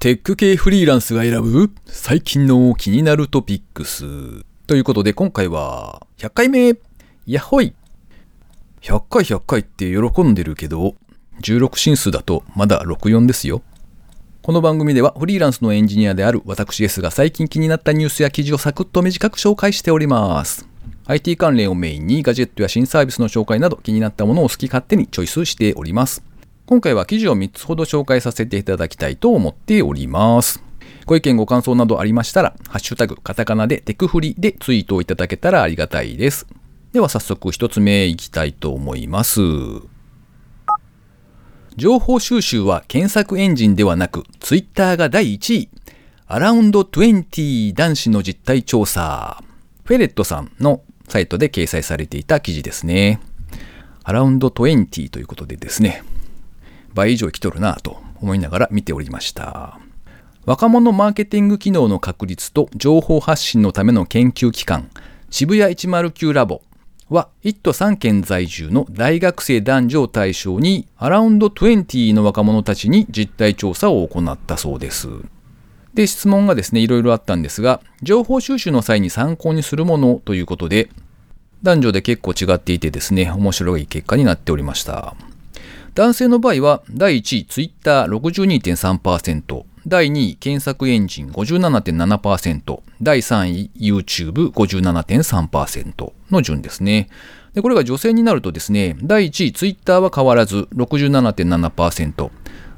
テック系フリーランスが選ぶ最近の気になるトピックス。ということで今回は100回目やっほい !100 回100回って喜んでるけど、16進数だとまだ64ですよ。この番組ではフリーランスのエンジニアである私 S が最近気になったニュースや記事をサクッと短く紹介しております。IT 関連をメインにガジェットや新サービスの紹介など気になったものを好き勝手にチョイスしております。今回は記事を3つほど紹介させていただきたいと思っております。ご意見ご感想などありましたら、ハッシュタグ、カタカナでテクフリでツイートをいただけたらありがたいです。では早速1つ目いきたいと思います。情報収集は検索エンジンではなく、ツイッターが第1位。アラウンド20男子の実態調査。フェレットさんのサイトで掲載されていた記事ですね。アラウンド20ということでですね。倍以上生きとるなと思いながら見ておりました。若者マーケティング機能の確立と情報発信のための研究機関、渋谷109ラボは1都3県在住の大学生男女を対象にアラウンド20の若者たちに実態調査を行ったそうです。で、質問がですね、いろいろあったんですが、情報収集の際に参考にするものということで、男女で結構違っていてですね、面白い結果になっておりました。男性の場合は第1位 Twitter62.3%、第2位検索エンジン57.7%、第3位 YouTube57.3% の順ですね。で、これが女性になるとですね、第1位 Twitter は変わらず67.7%、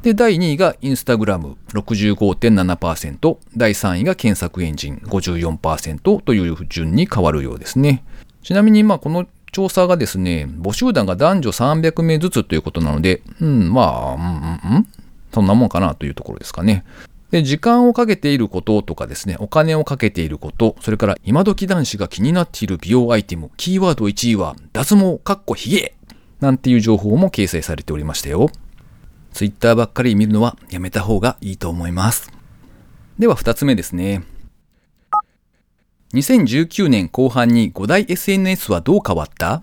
で、第2位が Instagram 65.7%、第3位が検索エンジン54%という順に変わるようですね。ちなみに、まあ、この調査がですね、募集団が男女300名ずつということなので、うん、まあ、うん、うん、そんなもんかなというところですかね。で、時間をかけていることとかですね、お金をかけていること、それから今時男子が気になっている美容アイテム、キーワード1位は脱毛かっこひげなんていう情報も掲載されておりましたよ。ツイッターばっかり見るのはやめた方がいいと思います。では2つ目ですね。2019年後半に5大 SNS はどう変わった？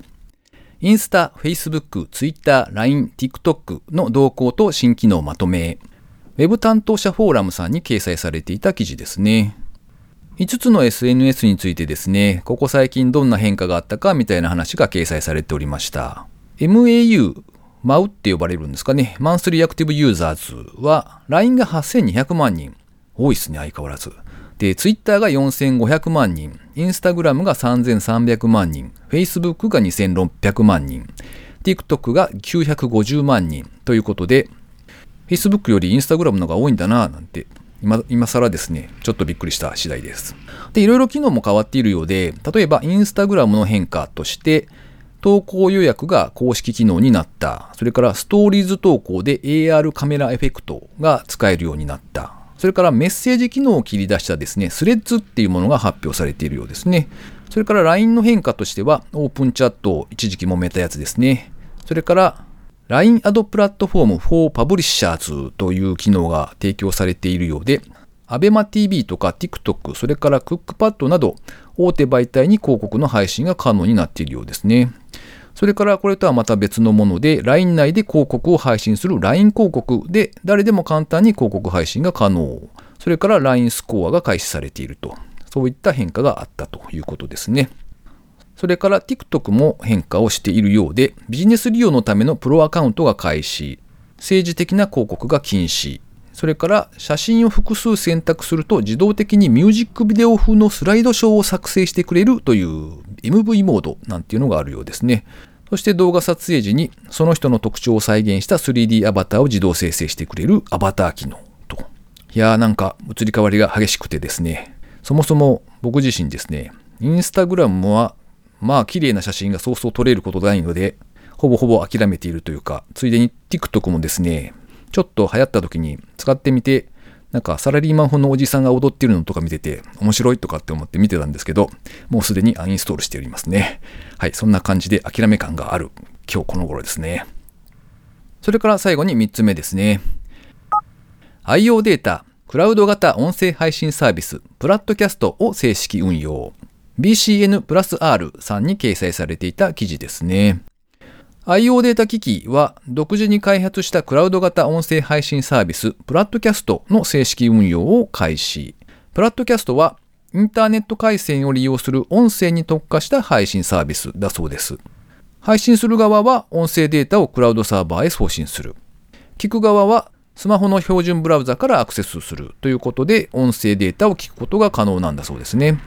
インスタ、フェイスブック、ツイッター、LINE、TikTok の動向と新機能まとめ。ウェブ担当者フォーラムさんに掲載されていた記事ですね。5つの SNS についてですね、ここ最近どんな変化があったかみたいな話が掲載されておりました。MAU、MAU って呼ばれるんですかね。マンスリーアクティブユーザーズは LINE が8200万人。多いですね、相変わらず。で、ツイッターが4500万人、インスタグラムが3300万人、Facebook が2600万人、TikTok が950万人ということで、Facebook よりインスタグラムのが多いんだなぁなんて今今更ですね、ちょっとびっくりした次第です。で、いろいろ機能も変わっているようで、例えばインスタグラムの変化として、投稿予約が公式機能になった。それからストーリーズ投稿で AR カメラエフェクトが使えるようになった。それからメッセージ機能を切り出したですね、スレッズっていうものが発表されているようですね。それから LINE の変化としては、オープンチャットを一時期揉めたやつですね。それから LINE アドプラットフォーム for Publishers という機能が提供されているようで、ABEMATV とか TikTok、それから CookPad など大手媒体に広告の配信が可能になっているようですね。それからこれとはまた別のもので、LINE 内で広告を配信する LINE 広告で、誰でも簡単に広告配信が可能。それから LINE スコアが開始されていると。そういった変化があったということですね。それから TikTok も変化をしているようで、ビジネス利用のためのプロアカウントが開始、政治的な広告が禁止、それから写真を複数選択すると自動的にミュージックビデオ風のスライドショーを作成してくれるという MV モードなんていうのがあるようですね。そして動画撮影時にその人の特徴を再現した 3D アバターを自動生成してくれるアバター機能と。いやーなんか移り変わりが激しくてですね、そもそも僕自身ですね、インスタグラムはまあ綺麗な写真がそうそう撮れることないので、ほぼほぼ諦めているというか、ついでに TikTok もですね、ちょっと流行った時に使ってみて、なんかサラリーマン風のおじさんが踊ってるのとか見てて面白いとかって思って見てたんですけど、もうすでにアンインストールしておりますね。はい、そんな感じで諦め感がある今日この頃ですね。それから最後に3つ目ですね。IO データ、クラウド型音声配信サービス、プラットキャストを正式運用。BCN プラス R さんに掲載されていた記事ですね。IO データ機器は独自に開発したクラウド型音声配信サービスプラットキャストの正式運用を開始。プラットキャストはインターネット回線を利用する音声に特化した配信サービスだそうです。配信する側は音声データをクラウドサーバーへ送信する。聞く側はスマホの標準ブラウザからアクセスするということで音声データを聞くことが可能なんだそうですね。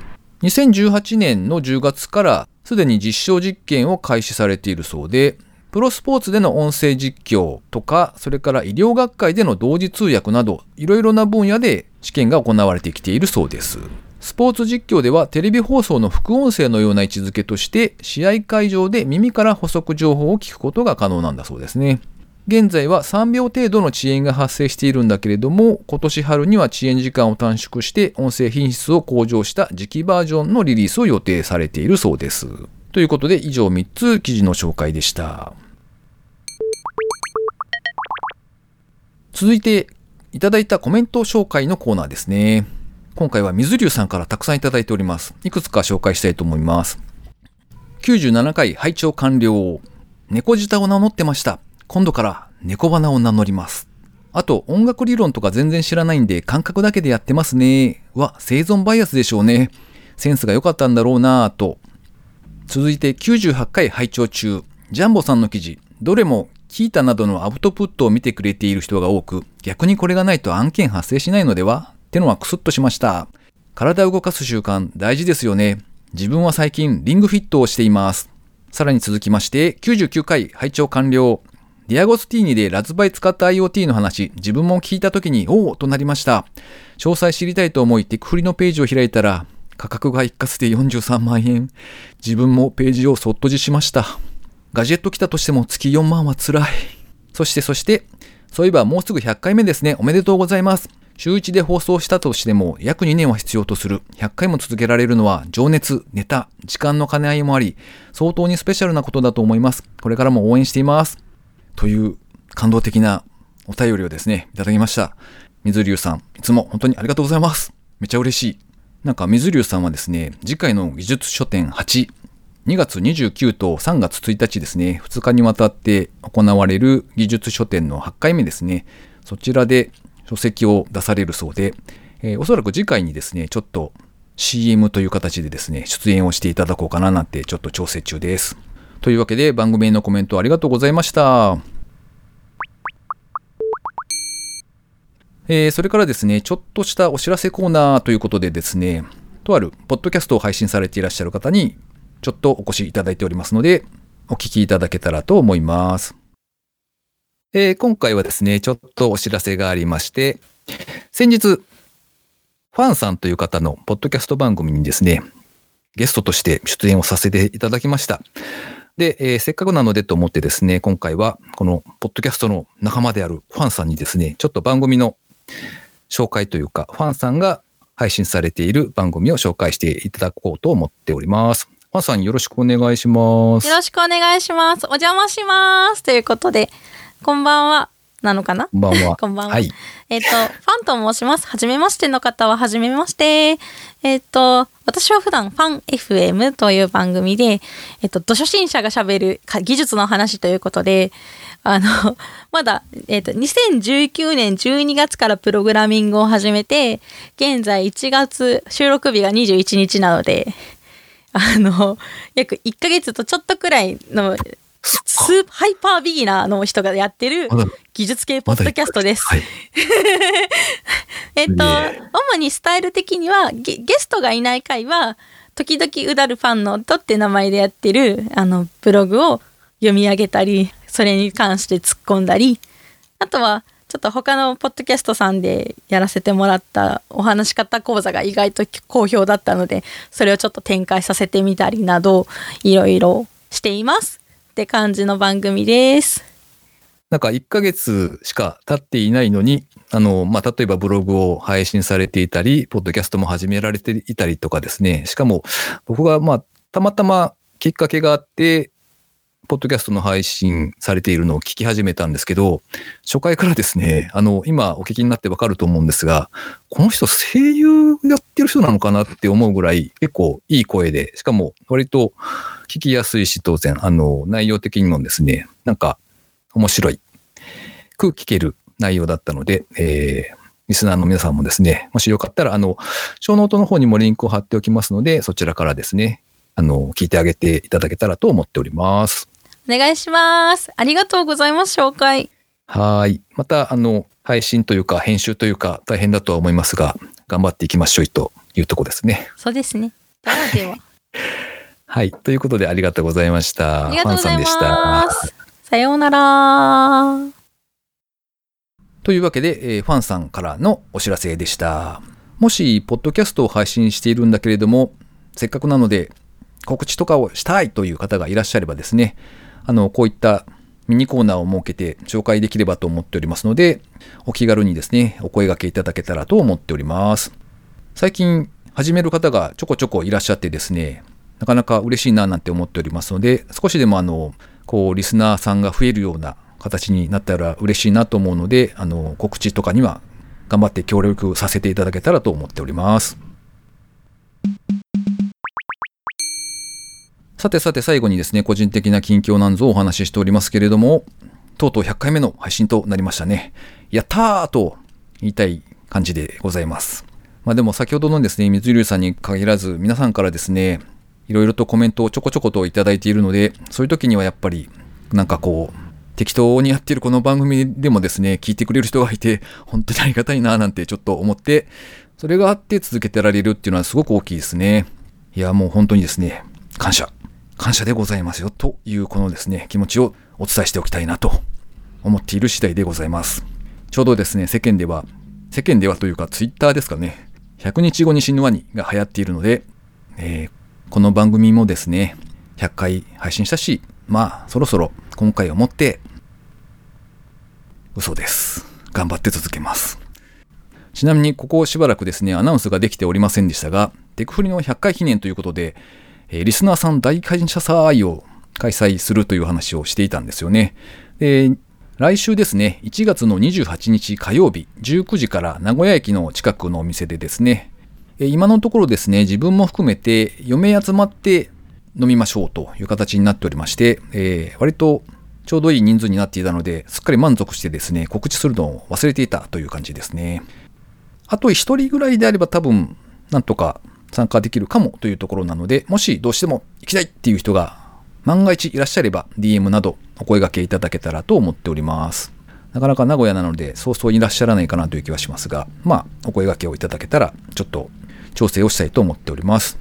2018年の10月からすでに実証実験を開始されているそうで、プロスポーツでの音声実況とか、それから医療学会での同時通訳など、いろいろな分野で試験が行われてきているそうです。スポーツ実況ではテレビ放送の副音声のような位置づけとして、試合会場で耳から補足情報を聞くことが可能なんだそうですね。現在は3秒程度の遅延が発生しているんだけれども、今年春には遅延時間を短縮して音声品質を向上した次期バージョンのリリースを予定されているそうです。ということで以上3つ記事の紹介でした。続いていただいたコメント紹介のコーナーですね。今回は水流さんからたくさんいただいております。いくつか紹介したいと思います。97回拝聴完了。猫舌を名乗ってました。今度から猫花を名乗ります。あと、音楽理論とか全然知らないんで感覚だけでやってますね。は、生存バイアスでしょうね。センスが良かったんだろうなぁと。続いて98回拝聴中。ジャンボさんの記事。どれもキータなどのアウトプットを見てくれている人が多く、逆にこれがないと案件発生しないのではってのはクスッとしました。体を動かす習慣大事ですよね。自分は最近リングフィットをしています。さらに続きまして、99回拝聴完了。ディアゴスティーニでラズバイ使った IoT の話、自分も聞いた時に、おおとなりました。詳細知りたいと思い、テクフリのページを開いたら、価格が一括で43万円。自分もページをそっとじしました。ガジェット来たとしても月4万は辛い。そしてそして、そういえばもうすぐ100回目ですね。おめでとうございます。週1で放送したとしても約2年は必要とする。100回も続けられるのは情熱、ネタ、時間の兼ね合いもあり、相当にスペシャルなことだと思います。これからも応援しています。という感動的なお便りをですね、いただきました。水流さん、いつも本当にありがとうございます。めちゃ嬉しい。なんか水流さんはですね、次回の技術書店8、2月29と3月1日ですね、2日にわたって行われる技術書店の8回目ですね、そちらで書籍を出されるそうで、えー、おそらく次回にですね、ちょっと CM という形でですね、出演をしていただこうかななんてちょっと調整中です。というわけで番組へのコメントありがとうございました。えー、それからですね、ちょっとしたお知らせコーナーということでですね、とあるポッドキャストを配信されていらっしゃる方にちょっとお越しいただいておりますので、お聞きいただけたらと思います。えー、今回はですね、ちょっとお知らせがありまして、先日、ファンさんという方のポッドキャスト番組にですね、ゲストとして出演をさせていただきました。で、えー、せっかくなのでと思ってですね、今回はこのポッドキャストの仲間であるファンさんにですね、ちょっと番組の紹介というか、ファンさんが配信されている番組を紹介していただこうと思っております。まさんよろしくお願いします。よろしくお願いします。お邪魔します。ということで、こんばんは。なのかな？こんばんは。こんばんは。はい、えっ、と、ファンと申します。はじめましての方ははじめまして。えっ、と、私は普段ファン FM という番組で、えっ、と、土初心者がしゃべる技術の話ということで、あの、まだ、えっ、と、2019年12月からプログラミングを始めて、現在1月、収録日が21日なので、あの、約1ヶ月とちょっとくらいのスーハイパービギナーの人がやってる技術系ポッドキャストです。はい、えっと、主にスタイル的にはゲゲストがいない回は、時々うだるファンのとって名前でやってるあのブログを読み上げたり、それに関して突っ込んだり、あとはちょっと他のポッドキャストさんでやらせてもらったお話し方講座が意外と好評だったので、それをちょっと展開させてみたりなど、いろいろしています。って感じの番組です。なんか1ヶ月しか経っていないのに、あの、まあ、例えばブログを配信されていたり、ポッドキャストも始められていたりとかですね。しかも、僕がまあ、たまたまきっかけがあって、ポッドキャストの配信されているのを聞き始めたんですけど、初回からですね、あの、今お聞きになってわかると思うんですが、この人声優やってる人なのかなって思うぐらい結構いい声で、しかも割と聞きやすいし、当然、あの、内容的にもですね、なんか、面白い、く聞ける内容だったので、えー、リスナーの皆さんもですね、もしよかったら、あの、ショーノートの方にもリンクを貼っておきますので、そちらからですね、あの、聞いてあげていただけたらと思っております。お願いします。ありがとうございます、紹介。はい。また、あの、配信というか、編集というか、大変だとは思いますが、頑張っていきましょうというとこですね。そうですね。ではでは。はい。ということで、ありがとうございました。ありがとうございまファンさんでした。す。さようなら。というわけで、えーファンさんからのお知らせでした。もし、ポッドキャストを配信しているんだけれども、せっかくなので、告知とかをしたいという方がいらっしゃればですね、あの、こういったミニコーナーを設けて紹介できればと思っておりますので、お気軽にですね、お声掛けいただけたらと思っております。最近、始める方がちょこちょこいらっしゃってですね、なかなか嬉しいななんて思っておりますので、少しでもあの、こう、リスナーさんが増えるような形になったら嬉しいなと思うので、あの、告知とかには頑張って協力させていただけたらと思っております。さてさて最後にですね、個人的な近況なんぞをお話ししておりますけれども、とうとう100回目の配信となりましたね。やったーと言いたい感じでございます。まあでも先ほどのですね、水流さんに限らず皆さんからですね、いろいろとコメントをちょこちょこといただいているので、そういう時にはやっぱりなんかこう、適当にやってるこの番組でもですね、聞いてくれる人がいて、本当にありがたいななんてちょっと思って、それがあって続けてられるっていうのはすごく大きいですね。いや、もう本当にですね、感謝。感謝でございますよというこのですね、気持ちをお伝えしておきたいなと思っている次第でございます。ちょうどですね、世間では、世間ではというかツイッターですかね、100日後に死ぬワニが流行っているので、えーこの番組もですね、100回配信したし、まあ、そろそろ今回をもって、嘘です。頑張って続けます。ちなみにここしばらくですね、アナウンスができておりませんでしたが、テクフリの100回記念ということで、えリスナーさん大感謝祭を開催するという話をしていたんですよね。で、来週ですね、1月の28日火曜日、19時から名古屋駅の近くのお店でですね、え今のところですね、自分も含めて4名集まって飲みましょうという形になっておりまして、えー割とちょうどいい人数になっていたので、すっかり満足してですね、告知するのを忘れていたという感じですね。あと1人ぐらいであれば多分、なんとか参加できるかもというところなので、もしどうしても行きたいっていう人が万が一いらっしゃれば DM などお声掛けいただけたらと思っております。なかなか名古屋なのでそうそういらっしゃらないかなという気はしますが、まあお声掛けをいただけたらちょっと調整をしたいと思っております。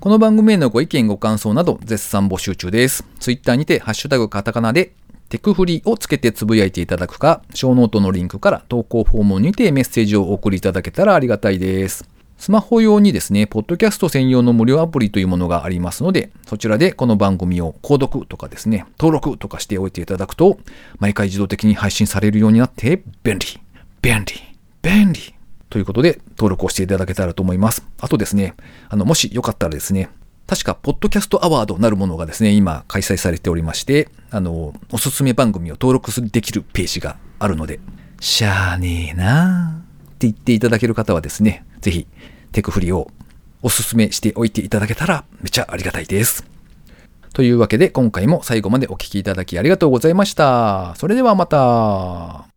この番組へのご意見ご感想など絶賛募集中です。ツイッターにてハッシュタグカタカナでテクフリーをつけてつぶやいていただくか、ショーノートのリンクから投稿フォームにてメッセージをお送りいただけたらありがたいです。スマホ用にですね、ポッドキャスト専用の無料アプリというものがありますので、そちらでこの番組を購読とかですね、登録とかしておいていただくと、毎回自動的に配信されるようになって、便利、便利、便利。ということで、登録をしていただけたらと思います。あとですね、あの、もしよかったらですね、確か、ポッドキャストアワードなるものがですね、今開催されておりまして、あの、おすすめ番組を登録できるページがあるので、しゃーねえなーって言っていただける方はですね、ぜひ、テクフリをおすすめしておいていただけたらめちゃありがたいです。というわけで、今回も最後までお聴きいただきありがとうございました。それではまた。